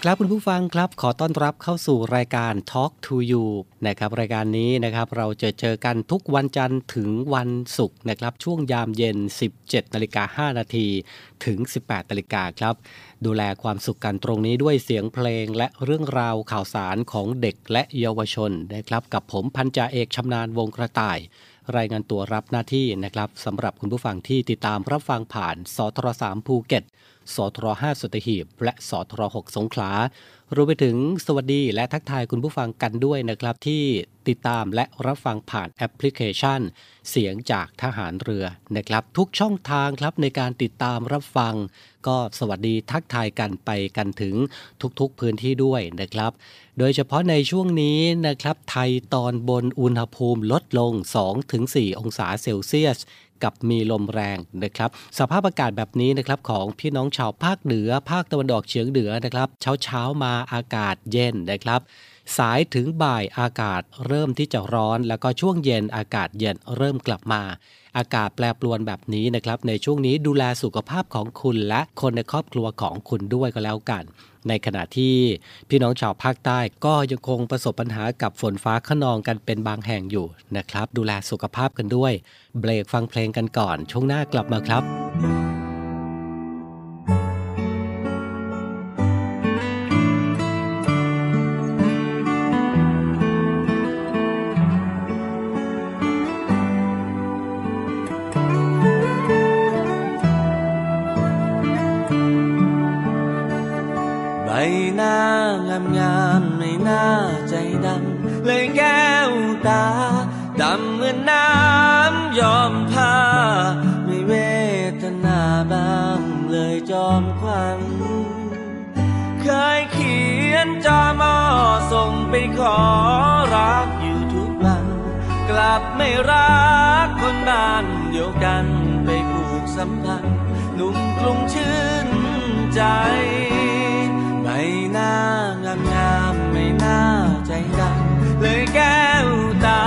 สวัสดีครับคุณผู้ฟังครับ ขอต้อนรับเข้าสู่รายการ Talk to You นะครับรายการนี้นะครับเราจะเจอกันทุกวันจันทร์ถึงวันศุกร์นะครับช่วงยามเย็น 17นาฬิกา5นาทีถึง 18นาฬิกาครับ ดูแลความสุขกันตรงนี้ด้วยเสียงเพลงและเรื่องราวข่าวสารของเด็กและเยาวชนนะครับกับผมพันจ่าเอกชำนาญวงกระต่าย รายงานตัวรับหน้าที่นะครับสำหรับคุณผู้ฟังที่ติดตามรับฟังผ่านสทร3ภูเก็ต สทร5สตหีบ และสทร6สงขลารวมไปถึงสวัสดีและทักทายคุณผู้ฟังกันด้วยนะครับ ที่ติดตามและรับฟังผ่านแอปพลิเคชัน เสียงจากทหารเรือนะครับ ทุกช่องทางครับในการติดตามรับฟัง ก็สวัสดีทักทายกันไปกันถึงทุกๆพื้นที่ด้วยนะครับ โดยเฉพาะในช่วงนี้นะครับ ไทยตอนบนอุณหภูมิลดลง 2-4 องศาเซลเซียส กับมีลมแรงนะครับสภาพอากาศแบบนี้นะครับของพี่น้องชาวภาคเหนือ ภาคตะวันออกเฉียงเหนือนะครับ เช้าเช้ามาอากาศเย็นนะครับสายถึงบ่ายอากาศเริ่มที่จะร้อน แล้วก็ช่วงเย็นอากาศเย็นเริ่มกลับมา อากาศแปรปรวนแบบนี้นะครับ ในช่วงนี้ดูแลสุขภาพของคุณและคนในครอบครัวของคุณด้วยก็แล้วกัน ในขณะที่พี่น้องชาวภาคใต้ก็ยังคงประสบปัญหากับฝนฟ้าขนองกันเป็นบางแห่งอยู่นะครับ ดูแลสุขภาพกันด้วย เบรกฟังเพลงกันก่อน ช่วงหน้ากลับมาครับ น้างามงามไม่น่าใจดำเลยแก้วตาดำเหมือนน้ำยอมผ้าไม่เวทนาบ้างเลยจอมควันเคยเขียนจอมอส่งไปขอรักอยู่ทุกวัน กลับไม่รักคนบ้านเดียวกันไปผูกสัมพันธ์หนุ่มกรุงชื่นใจ ใบหน้างามงามไม่น่าใจดำเลยแก้วตา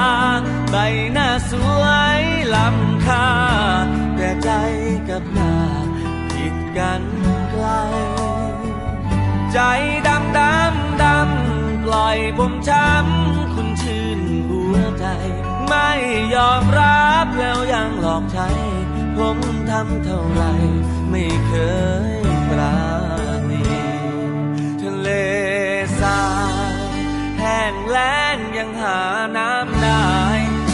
ใบหน้าสวยล้ำค่า แต่ใจกับหน้าผิดกันไกล ใจดำดำดำปล่อยผมช้ำคุณชื่นหัวใจ ไม่ยอมรับแล้วยังหลอกใช้ ผมทำเท่าไรไม่เคยปรา แล้งยังหาน้ำได้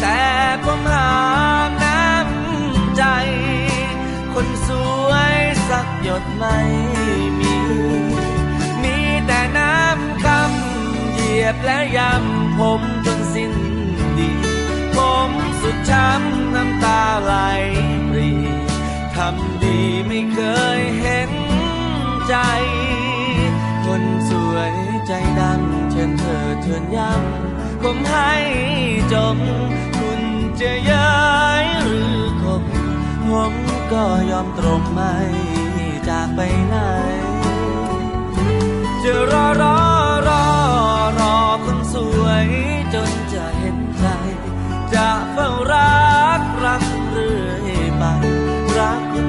แต่ผมหาน้ำใจ คนสวยสักหยดไม่มี มีแต่น้ำคำเหยียบและยำผมจนสิ้นดี ผมสุดช้ำน้ำตาไหลปรีทำดีไม่เคยเห็นใจ คนสวยใจดำ ชิญเธอเชิญย้ำผมให้จม คุณจะย้ายหรือคบผมก็ยอมตรงไม่จากไปไหน จะรอรอรอรอคนสวยจนจะเห็นใจ จะเฝ้ารักรักเรื่อยไปรักคุณ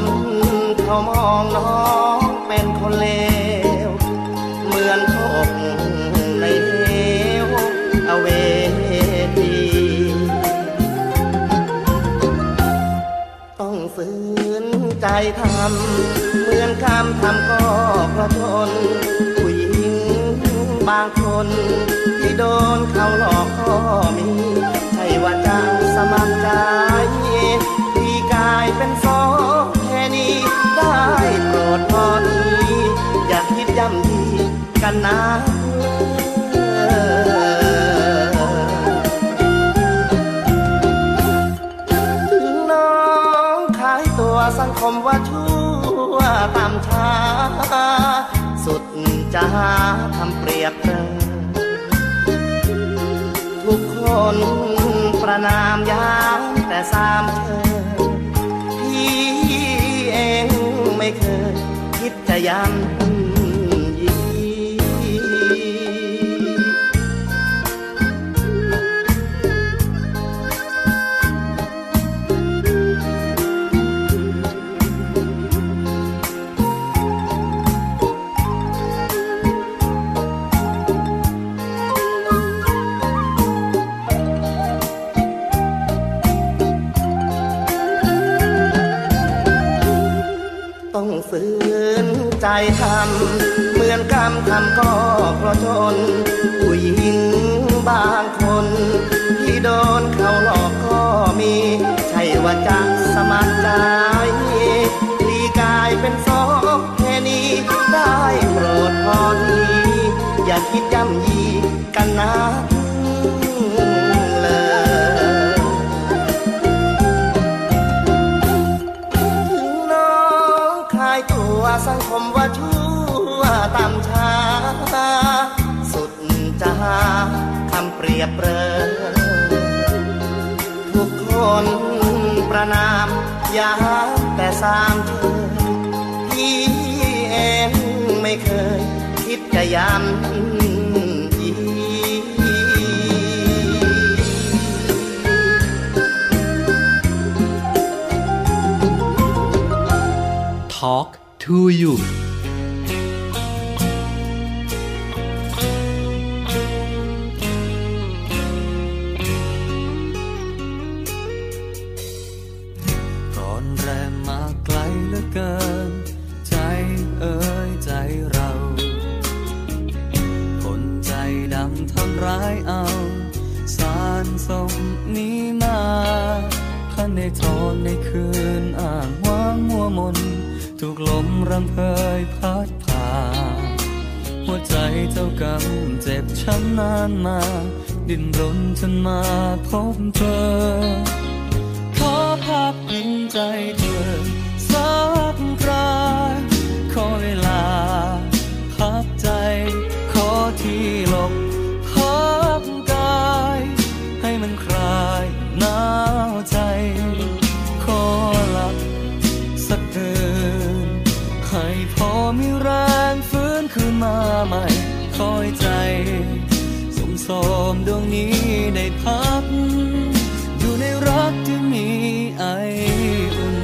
มเขามองน้องเป็นคนเลว เหมือนตกในเหวอเวทีต้องฝืนใจทำ เหมือนคำทำก็เพระทนผู้หญิงบางคน ที่โดนเขาหลอกก็มีใช่ว่าจะสมัครใจที่กลายเป็น ได้โปรดพอดีอย่าคิดย่ำดีกันนะ คิ ทำเหมือนกรรมทำก็เพราะทนผู้หญิงบางคน ที่โดนเขาหลอกก็มี ใช่ว่าจะสมัครใจพลีกายเป็นสองแค่นี้ ได้โปรดพอทีอย่าคิดย่ำยี ยาแต่สามเธอพี่เองไม่เคย คิดจะย้ำยี Talk to you ถูกลมรังเพยพัดผ่า หัวใจเจ้ากรรมเจ็บช้ำนานมา ดิ้นรนจนมาพบเธอ ขอพักพิงใจเธอ มาใหม่คอยใจสมสมดวงนี้ได้พัก อยู่ในรักที่มีไออุ่น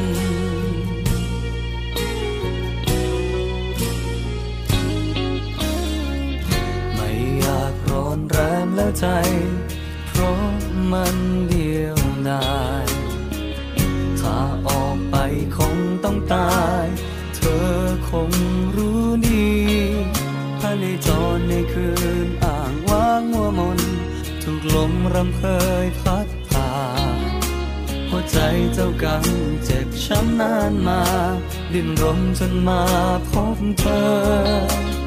ไม่อยากร้อนแรงแล้วใจ เพราะมันเดียวดายถ้าออกไปคงต้องตาย เธอคง รำเคยพัดพาหัวใจเจ้ากังเจ็บช้ำนานมา ดิ้นรนจนมาพบเธอ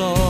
ส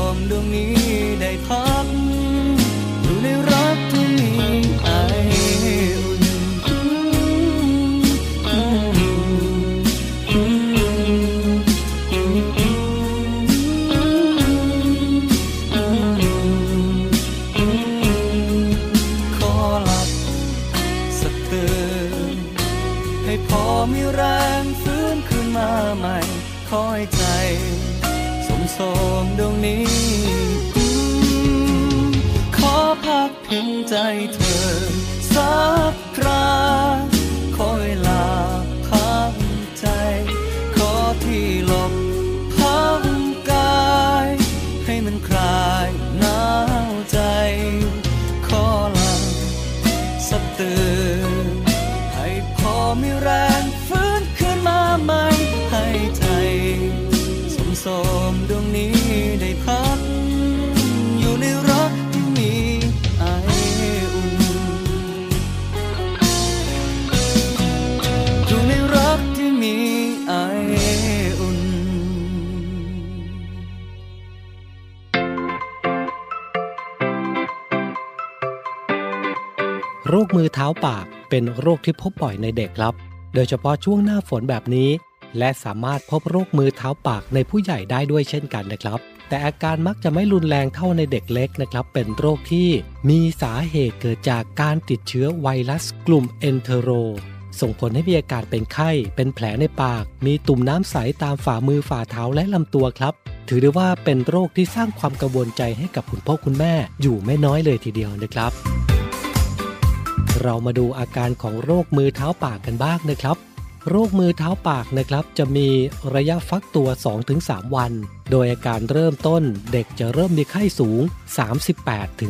เป็นโรคที่พบบ่อยในเด็กครับ โดยเฉพาะช่วงหน้าฝนแบบนี้ และสามารถพบโรคมือเท้าปากในผู้ใหญ่ได้ด้วยเช่นกันนะครับ แต่อาการมักจะไม่รุนแรงเท่าในเด็กเล็กนะครับ เป็นโรคที่มีสาเหตุเกิดจากการติดเชื้อไวรัสกลุ่มเอนเทโร ส่งผลให้มีอาการเป็นไข้ เป็นแผลในปาก มีตุ่มน้ำใสตามฝ่ามือฝ่าเท้าและลำตัวครับ ถือได้ว่าเป็นโรคที่สร้างความกังวลใจให้กับคุณพ่อคุณแม่อยู่ไม่น้อยเลยทีเดียวนะครับ เรามาดูอาการของโรคมือเท้าปากกันบ้างนะครับ โรคมือเท้าปากนะครับ จะมีระยะฟักตัว 2-3 วัน โดยอาการเริ่มต้นเด็กจะเริ่มมีไข้สูง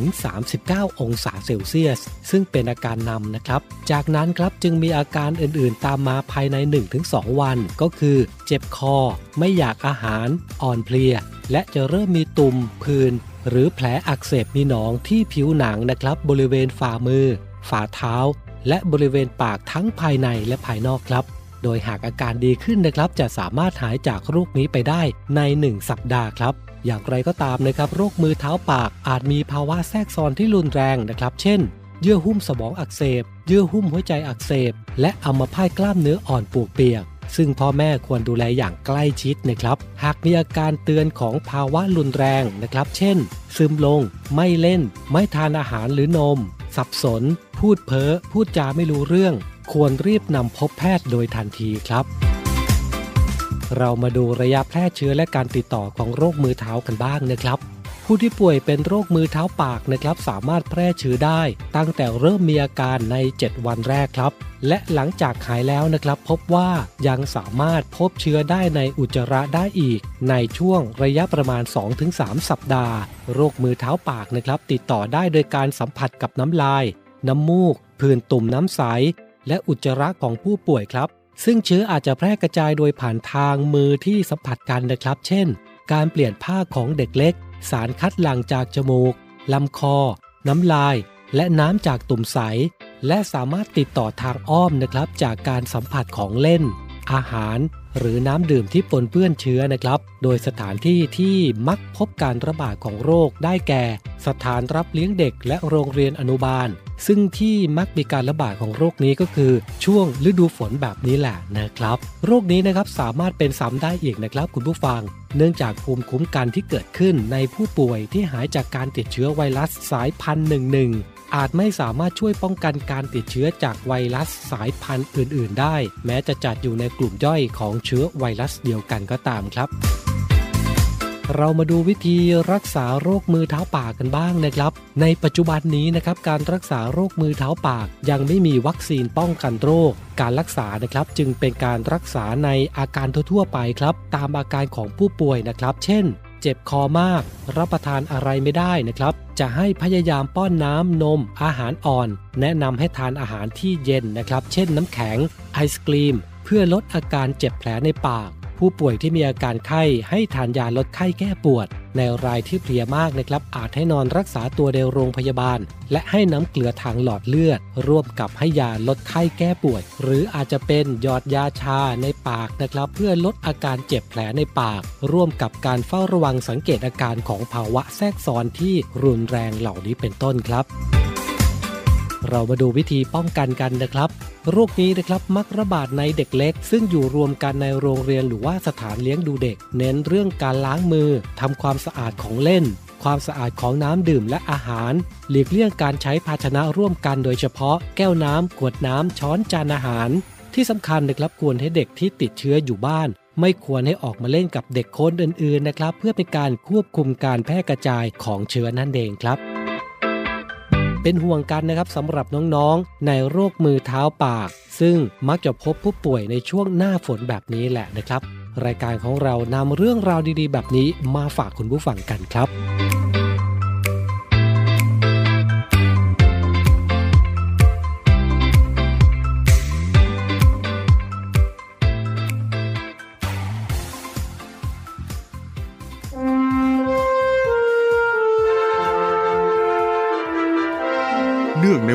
38-39 องศาเซลเซียส ซึ่งเป็นอาการนำนะครับ จากนั้นครับจึงมีอาการอื่นๆ ตามมาภายใน 1-2 วัน ก็คือ เจ็บคอ ไม่อยากอาหาร อ่อนเพลีย และจะเริ่มมีตุ่ม ผื่นหรือแผลอักเสบมีหนองที่ผิวหนังนะครับบริเวณฝ่ามือ ฝ่าเท้า และบริเวณปากทั้งภายในและภายนอกครับ โดยหากอาการดีขึ้นนะครับ จะสามารถหายจากโรคนี้ไปได้ใน 1 สัปดาห์ครับอย่างไรก็ตามนะครับโรคมือเท้าปากอาจมีภาวะแทรกซ้อนที่รุนแรงนะครับ เช่น เยื่อหุ้มสมองอักเสบ เยื่อหุ้มหัวใจอักเสบ และอัมพาตกล้ามเนื้ออ่อนปวกเปียก ซึ่งพ่อแม่ควรดูแลอย่างใกล้ชิดนะครับ หากมีอาการเตือนของภาวะรุนแรงนะครับ เช่น ซึมลง ไม่เล่น ไม่ทานอาหารหรือนม สับสน พูดเพ้อ พูดจาไม่รู้เรื่อง ควรรีบนำพบแพทย์โดยทันทีครับ เรามาดูระยะแพร่เชื้อและการติดต่อของโรคมือเท้ากันบ้างนะครับ ผู้ที่ป่วยเป็นโรคมือเท้าปากนะครับสามารถแพร่เชื้อได้ ตั้งแต่เริ่มมีอาการใน 7 วันแรกครับ และหลังจากหายแล้วนะครับ พบว่ายังสามารถพบเชื้อได้ในอุจจาระได้อีก ในช่วงระยะประมาณ 2-3 สัปดาห์ โรคมือเท้าปากนะครับ ติดต่อได้โดยการสัมผัสกับน้ำลาย น้ำมูก ผื่นตุ่มน้ำใส และอุจจาระของผู้ป่วยครับ ซึ่งเชื้ออาจจะแพร่กระจายโดยผ่านทางมือที่สัมผัสกันนะครับ เช่น การเปลี่ยนผ้าของเด็กเล็ก สารคัดหลั่งจากจมูกลำคอ น้ำลาย และน้ำจากตุ่มใส และสามารถติดต่อทางอ้อมนะครับ จากการสัมผัสของเล่น อาหาร หรือน้ำดื่มที่ปนเปื้อนเชื้อนะครับ โดยสถานที่ที่มักพบการระบาดของโรคได้แก่ สถานรับเลี้ยงเด็กและโรงเรียนอนุบาล ซึ่งที่มักมีการระบาดของโรคนี้ก็คือ ช่วงฤดูฝนแบบนี้แหละนะครับ โรคนี้นะครับสามารถเป็นซ้ำได้อีกนะครับ คุณผู้ฟัง เนื่องจากภูมิคุ้มกันที่เกิดขึ้นในผู้ป่วยที่หายจากการติดเชื้อไวรัสสายพันธุ์หนึ่งหนึ่ง อาจไม่สามารถช่วยป้องกันการติดเชื้อจากไวรัสสายพันธุ์อื่น ๆ ได้ แม้จะจัดอยู่ในกลุ่มย่อยของเชื้อไวรัสเดียวกันก็ตามครับเรามาดูวิธีรักษาโรคมือเท้าปากกันบ้างนะครับ ในปัจจุบันนี้นะครับการรักษาโรคมือเท้าปาก ยังไม่มีวัคซีนป้องกันโรค การรักษานะครับจึงเป็นการรักษาในอาการทั่วๆไปครับ ตามอาการของผู้ป่วยนะครับ เช่น เจ็บคอมาก รับประทานอะไรไม่ได้นะครับ จะให้พยายามป้อนน้ำนม อาหารอ่อน แนะนำให้ทานอาหารที่เย็นนะครับ เช่นน้ำแข็ง ไอศกรีม เพื่อลดอาการเจ็บแผลในปาก ผู้ป่วยที่มีอาการไข้ให้ทานยาลดไข้แก้ปวด ในรายที่เพลียมากนะครับอาจให้นอนรักษาตัวในโรงพยาบาล และให้น้ำเกลือทางหลอดเลือด ร่วมกับให้ยาลดไข้แก้ปวด หรืออาจจะเป็นหยอดยาชาในปากนะครับ เพื่อลดอาการเจ็บแผลในปาก ร่วมกับการเฝ้าระวังสังเกตอาการของภาวะแทรกซ้อนที่รุนแรงเหล่านี้เป็นต้นครับ เรามาดูวิธีป้องกันกันนะครับ โรคนี้นะครับมักระบาดในเด็กเล็ก ซึ่งอยู่รวมกันในโรงเรียนหรือว่าสถานเลี้ยงดูเด็ก เน้นเรื่องการล้างมือทำความสะอาดของเล่น ความสะอาดของน้ำดื่มและอาหาร หลีกเลี่ยงการใช้ภาชนะร่วมกันโดยเฉพาะ แก้วน้ำขวดน้ำช้อนจานอาหาร ที่สำคัญนะครับควรให้เด็กที่ติดเชื้ออยู่บ้านไม่ควรให้ออกมาเล่นกับเด็กคนอื่นๆนะครับ เพื่อเป็นการควบคุมการแพร่กระจายของเชื้อนั่นเองครับ เป็นห่วงกันนะครับสำหรับน้องๆ ในโรคมือเท้าปาก ซึ่งมักจะพบผู้ป่วยในช่วงหน้าฝนแบบนี้แหละนะครับ รายการของเรานำเรื่องราวดีๆ แบบนี้มาฝากคุณผู้ฟังกันครับ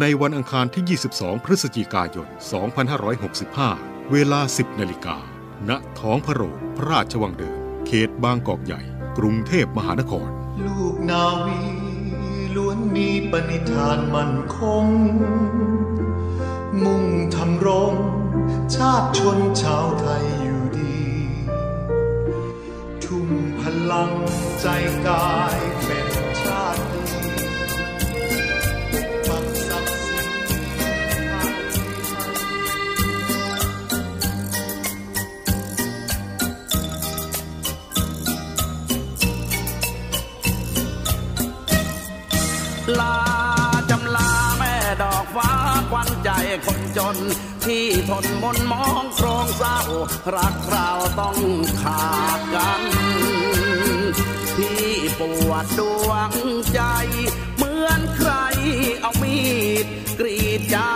ในวันอังคารที่ 22 พฤศจิกายน 2565 เวลา 10 นาฬิกา ณ ท้องพระโรงพระราชวังเดิม เขตบางกอกใหญ่ กรุงเทพมหานคร ลูกนาวีล้วนมีปณิธานมั่นคง มุ่งทำรง ชาติชนชาวไทยอยู่ดี ทุ่มพลังใจกายเป็ ลาจำลาแม่ดอกฟ้าควันใจคนจน ที่ทนมนมองโครงเศร้า รักเราต้องขาดกันที่ปวดดวงใจ เหมือนใครเอามีดกรีดยา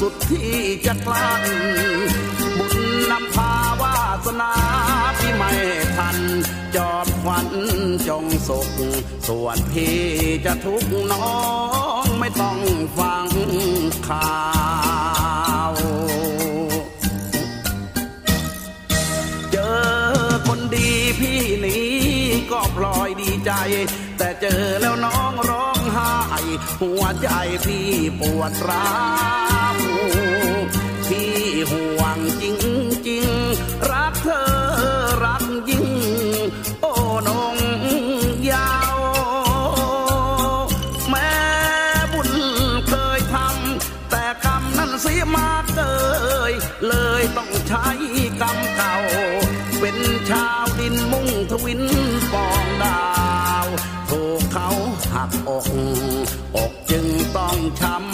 สุดที่จะกลั้นบุญนำพาวาสนาที่ไม่ทัน จอมขวัญจงสุข ส่วนพี่จะทุกน้องไม่ต้องฟังข่าวเจอคนดีพี่นี้ก็พลอยดีใจ แต่เจอแล้วน้อง ห้หัวใจพี่ปวดร้าวพี่ห่วงจริงๆรักเธอรักยิ่ง โอ้นงยาว แม้บุญเคยทำแต่กรรมนั้นเสียมากเกยเลยต้องใช้กรรมเก่า เป็นชาวดินมุ่งทวินปองดาว ถูกเขาหักอก ต้องช้ำ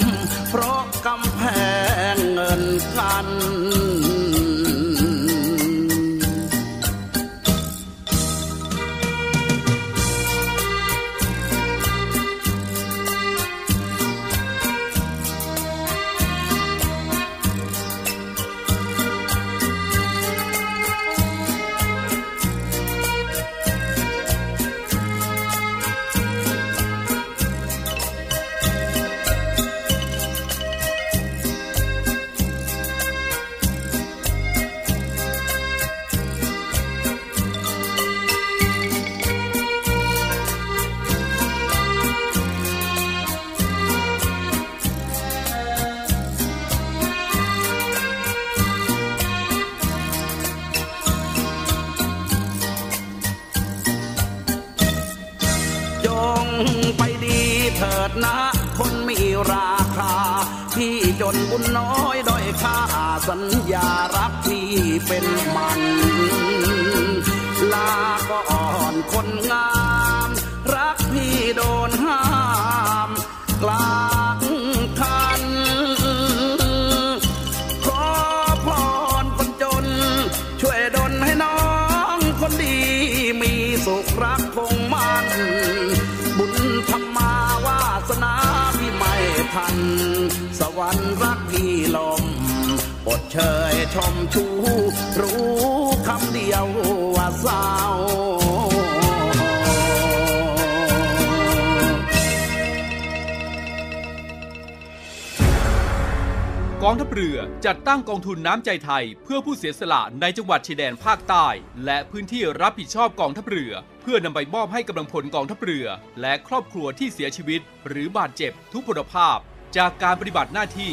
เชยชมชูรู้คำเดียวว่าเศร้ากองทัพเรือจัดตั้งกองทุนน้ำใจไทย เพื่อผู้เสียสละในจังหวัดชายแดนภาคใต้ และพื้นที่รับผิดชอบกองทัพเรือ เพื่อนำไปมอบให้กำลังพลกองทัพเรือ และครอบครัวที่เสียชีวิต หรือบาดเจ็บทุกพลภาพ จากการปฏิบัติหน้าที่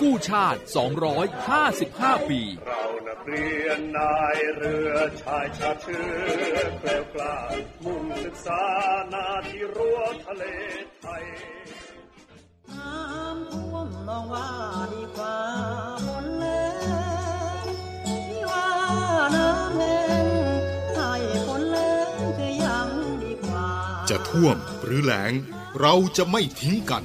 กู้ชาติ 255 ปี เรานักเรียนนายเรือชายชาติเชื้อแกล้วกล้ามุ่งศึกษานาที่รั้วทะเลไทยน้ำท่วมลองว่าดีกว่าฝนแรงพี่ว่าน้ำแห้งให้ฝนแรงก็ยังดีกว่า จะท่วมหรือแล้งเราจะไม่ทิ้งกัน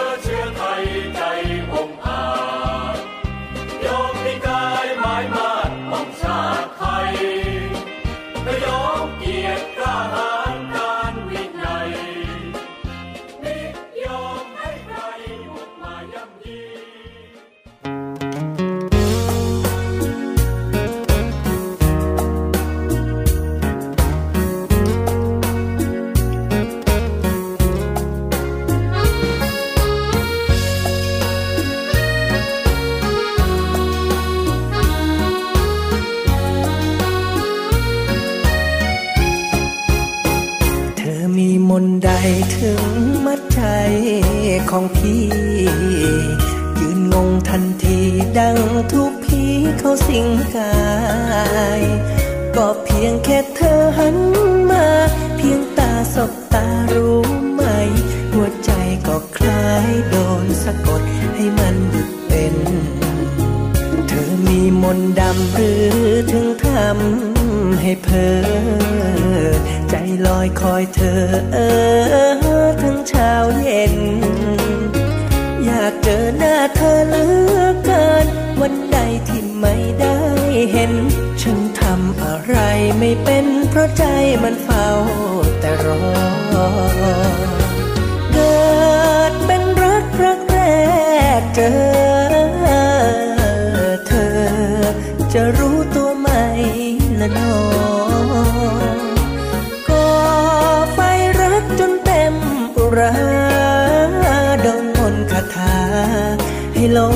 ของพี่ ยืนงงทันทีดังทุกผีเขาสิงกาย ก็เพียงแค่เธอหันมา เพียงตาสบตารู้ไหม หัวใจก็คล้ายโดนสะกดให้มันหยุดเป็น เธอมีมนต์ดำหรือถึงทำให้เพอใจลอยคอยเธอเออทั้งเช้าเย็น อยากเจอหน้าเธอเหลือเกิน วันใดที่ไม่ได้เห็น ฉันทำอะไรไม่เป็น เพราะใจมันเฝ้าแต่รอ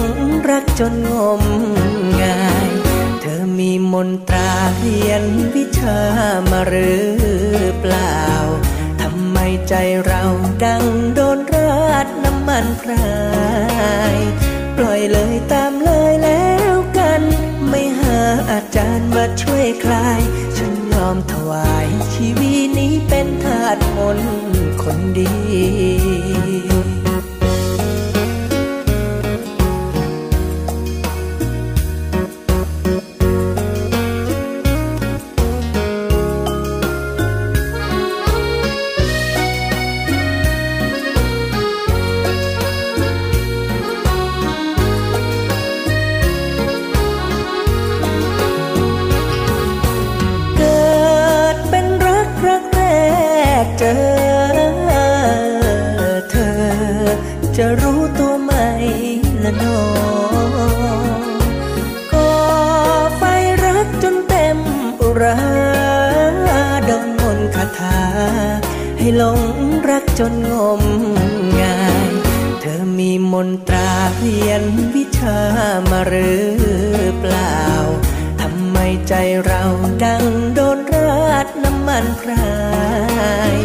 งรักจนงมงาย เธอมีมนตราเรียนวิชามาหรือเปล่า ทำไมใจเราดังโดนราดน้ำมันพรายปล่อยเลยตามเลยแล้วกัน ไม่หาอาจารย์มาช่วยคลาย ฉันยอมถวายชีวิตนี้เป็นทาสมนคนดี จนงมงาย เธอมีมนตราเรียนวิชามาหรือเปล่า ทำไมใจเราดังโดนราดน้ำมันพราย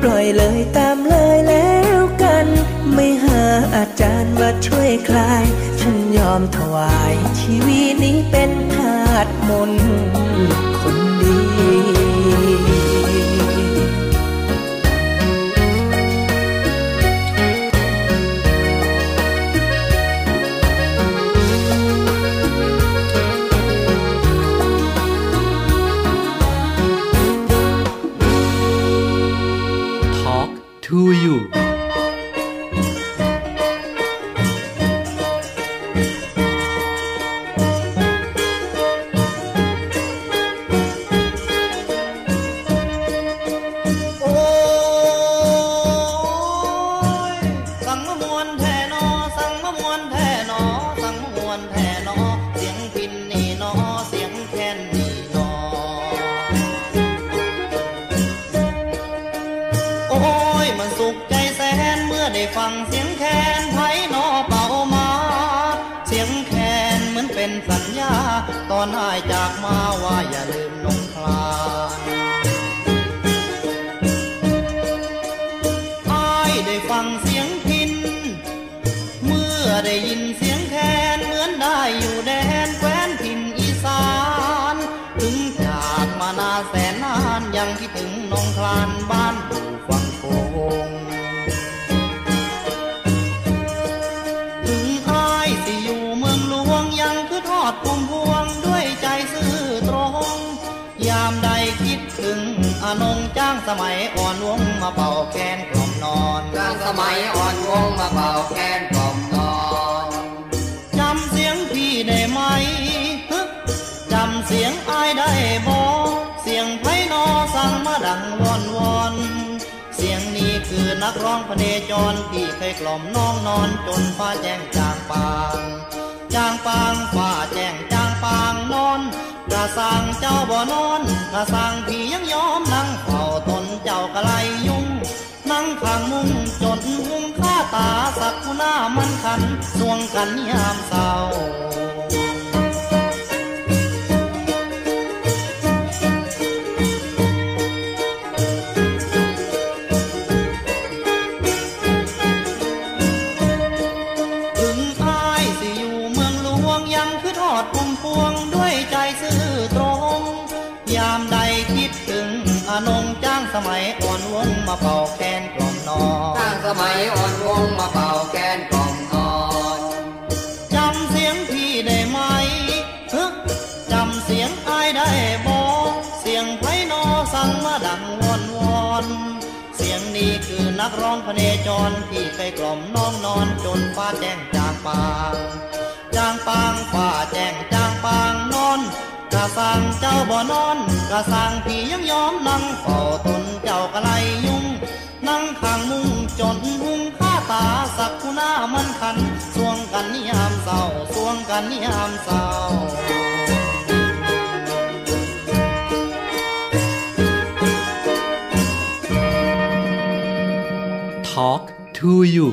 ปล่อยเลยตามเลยแล้วกัน ไม่หาอาจารย์มาช่วยคลาย ฉันยอมถวายชีวีนี้เป็นทาดมนคน กันยามเศร้า อนพเนจรที่ไปกล่อมน้องนอนจนฟ้าแจ้งจางปางจางปางฟ้าแจ้งจางปางนอนกระสังเจ้าบ่นอนกระสังพี่ยังยอมนั่งเฝ้าตนเจ้ากระไรยุ่ง นั่งข้างมุงจนหุงข้าตาสักูหน้ามันคันสวงกันนิยามเศร้าสวงกันนิยามเศร้า talk to you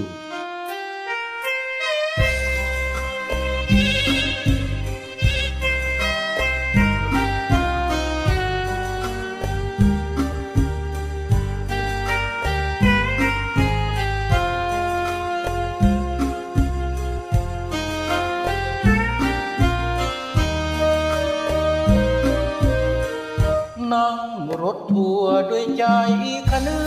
นั่งรถทัวร์ด้วยใจคนึ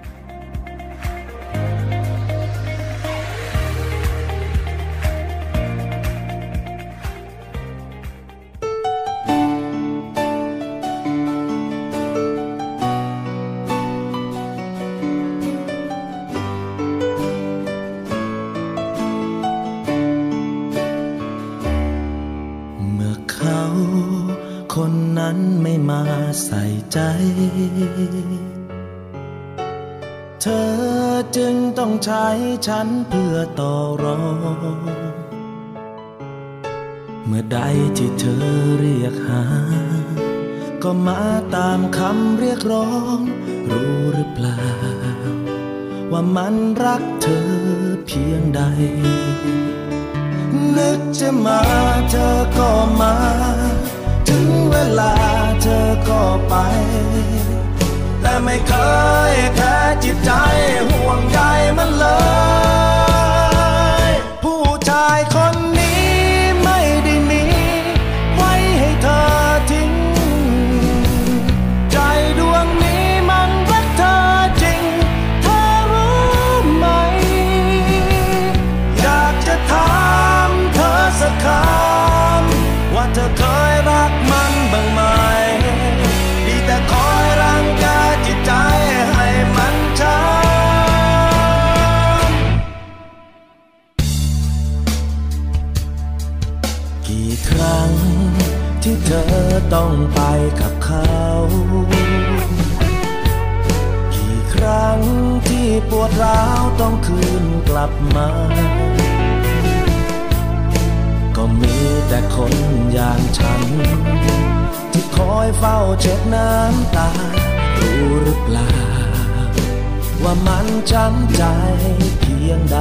ใส่ใจ เธอจึงต้องใช้ฉันเพื่อต่อรองเมื่อใดที่เธอเรียกหา ก็มาตามคำเรียกร้อง รู้หรือเปล่า ว่ามันรักเธอเพียงใด นึกจะมาเธอก็มา ถึงเวลาเธอก็ไป แต่ไม่เคยแค่จิตใจห่วงใยมันเลย ต้องไปกับเขา กี่ครั้งที่ปวดร้าวต้องคืนกลับมา ก็มีแต่คนอย่างฉัน ที่คอยเฝ้าเช็ดน้ำตา รู้หรือเปล่า ว่ามันช้ำใจเพียงใด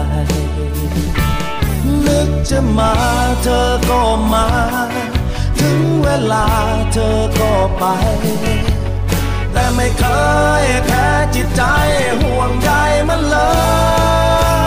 นึกจะมาเธอก็มา ถึงเวลาเธอก็ไป แต่ไม่เคยแค่จิตใจห่วงใยมันเลย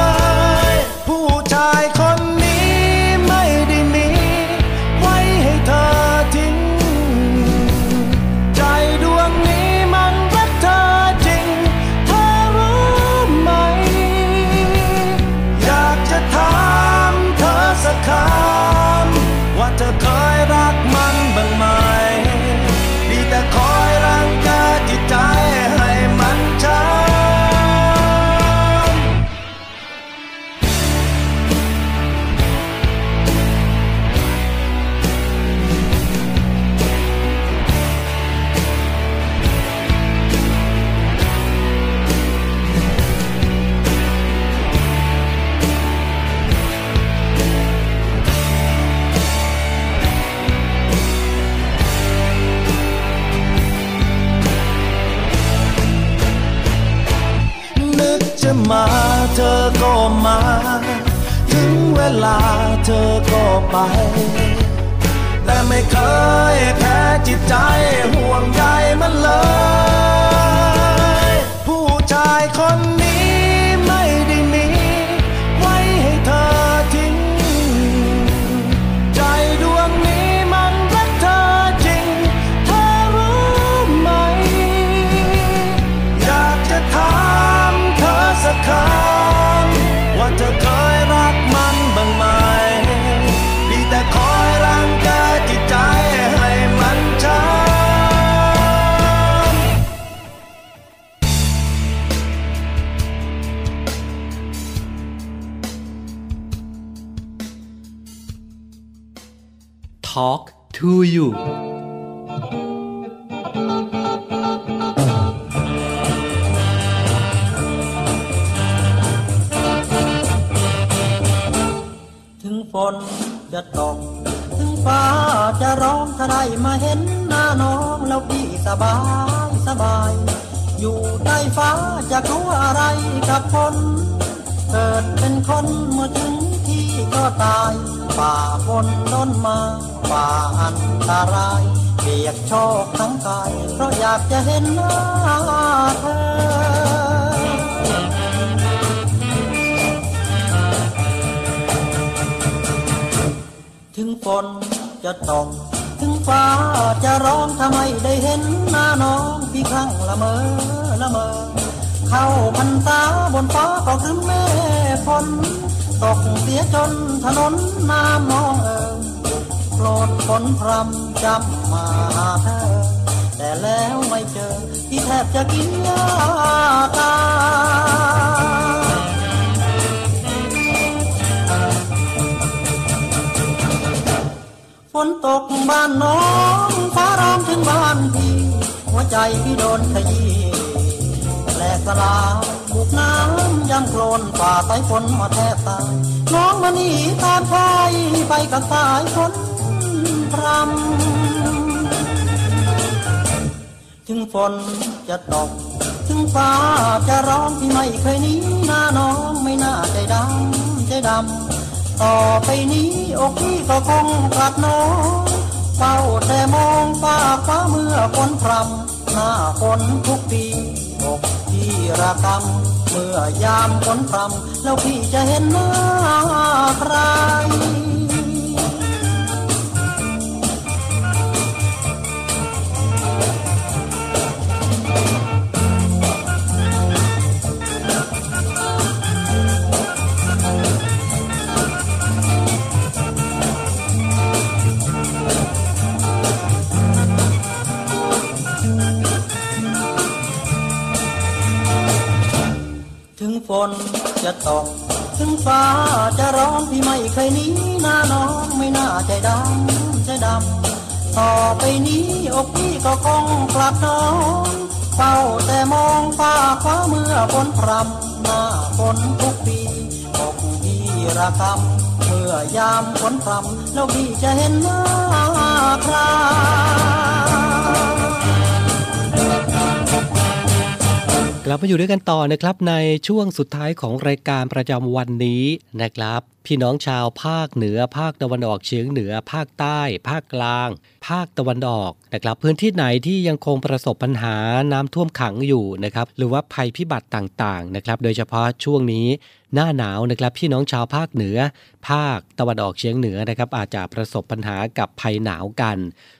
ลาเธอก็ไป แต่ไม่เคยแพ้จิตใจห่วงใยมันเลย to you ถึงฝนจะตก ถึงฟ้าจะร้องถ้าได้มาเห็นหน้าน้องแล้วพี่สบายสบาย อยู่ใต้ฟ้าจะกลัวอะไรกับฝนเกิดเป็นคนเมื่อถึงที่ก็ตายฝ่าฝนต้นมา ฝ่าอันตรายเปียกโชกทั้งกายเพราะอยากจะเห็นหน้าเธอถึงฝนจะตก ถึงฟ้าจะร้องทำไมได้เห็นหน้าน้องพี่ครั้งละเมอละเมอ เข้าพรรษาบนฟ้าก็ครึ้มเมฆฝนตกเสียจนถนนน้ำมองเอิงโป รดฝนพรำจำมาหาเธอ แต่แล้วไม่เจอ ที่แทบจะกินยาตาฝนตกบ้านน้องฟ้าร้องถึงบ้านพี่ หัวใจพี่โดนขยี้แหลกสลาบุกน้ำยังโคลนฝ่าสายฝนมาแทบตายน้องมาหนีตามชายไปกับสายฝน รำถึงฝนจะตก ถึงฟ้าจะร้องที่ไม่เคยหนี้หน้าน้องไม่น่าใจดำใจดำต่อไปนี้อกพี่ก็คงกลับน้องเฝ้าแต่มองฟ้าฟ้าเมื่อฝนพรำหน้าฝนทุกปีอกพี่ระกำเมื่อยามฝนพรำแล้วพี่จะเห็นหน้าใคร ฝนจะตก ถึงฟ้าจะร้องพี่ไม่เคยหนี้หน้าน้องไม่น่าใจดำใจดำต่อไปนี้อกพี่ก็คงกลับน้องเฝ้าแต่มองฟ้าฟ้าเมื่อฝนพรำหน้าฝนทุกปีอกพี่ระกำเมื่อยามฝนพรำแล้วพี่จะเห็นหน้าใคร กลับมาอยู่ด้วยกันต่อนะครับในช่วงสุดท้ายของรายการประจำวันนี้นะครับ พี่น้องชาวภาคเหนือ ภาคตะวันออกเฉียงเหนือ ภาคใต้ ภาคกลาง ภาคตะวันออกนะครับ พื้นที่ไหนที่ยังคงประสบปัญหาน้ำท่วมขังอยู่นะครับ หรือว่าภัยพิบัติต่างๆนะครับ โดยเฉพาะช่วงนี้ หน้าหนาวนะครับพี่น้องชาวภาคเหนือ ภาคตะวันออกเฉียงเหนือนะครับอาจจะประสบปัญหากับภัยหนาวกัน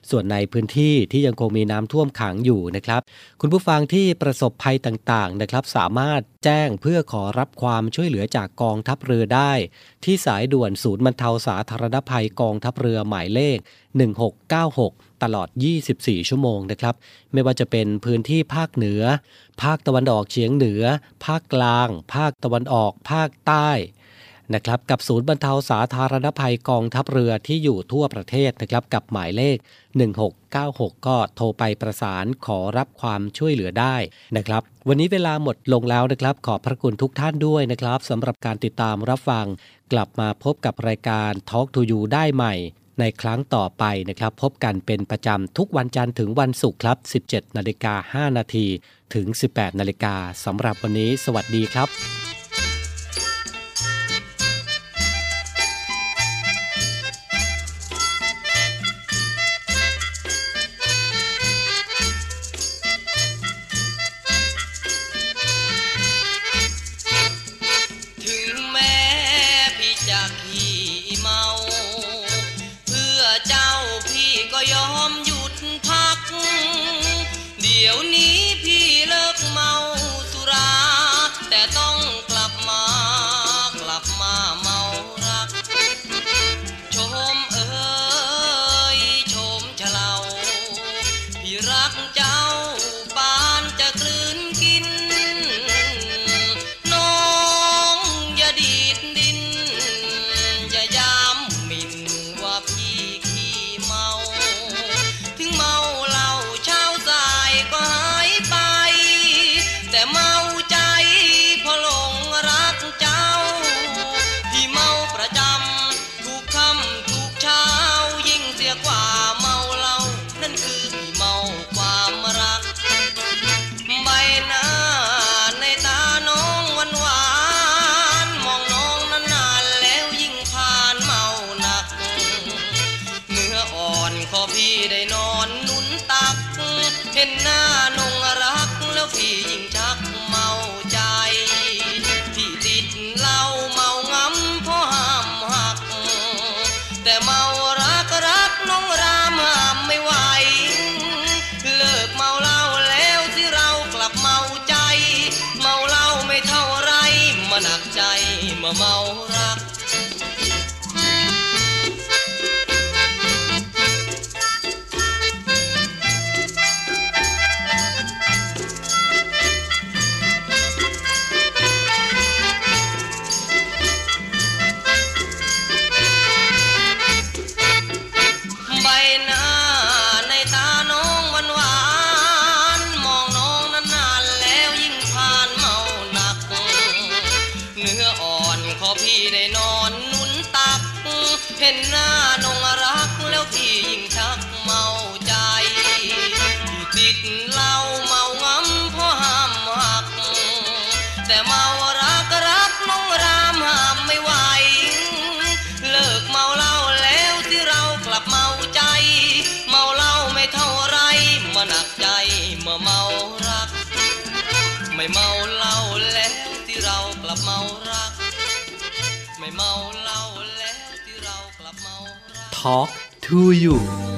ส่วนในพื้นที่ที่ยังคงมีน้ำท่วมขังอยู่นะครับ คุณผู้ฟังที่ประสบภัยต่างๆนะครับสามารถแจ้งเพื่อขอรับความช่วยเหลือจากกองทัพเรือได้ ที่สายด่วนศูนย์บรรเทาสาธารณภัยกองทัพเรือหมายเลข 1696 ตลอด 24 ชั่วโมงนะครับ ไม่ว่าจะเป็นพื้นที่ภาคเหนือ ภาคตะวันออกเฉียงเหนือ ภาคกลาง ภาคตะวันออก ภาคใต้นะครับกับศูนย์บรรเทาสาธารณภัยกองทัพเรือที่อยู่ทั่วประเทศนะครับกับหมายเลข 1696 ก็โทรไปประสานขอรับความช่วยเหลือได้นะครับ วันนี้เวลาหมดลงแล้วนะครับ ขอบพระคุณทุกท่านด้วยนะครับสำหรับการติดตามรับฟัง กลับมาพบกับรายการ Talk to You ได้ใหม่ ในครั้งต่อไปนะครับพบกันเป็นประจำทุกวันจันทร์ถึงวันศุกร์ครับ 17 นาฬิกา5นาทีถึง 18 นาฬิกาสำหรับวันนี้ สวัสดีครับ Talk to you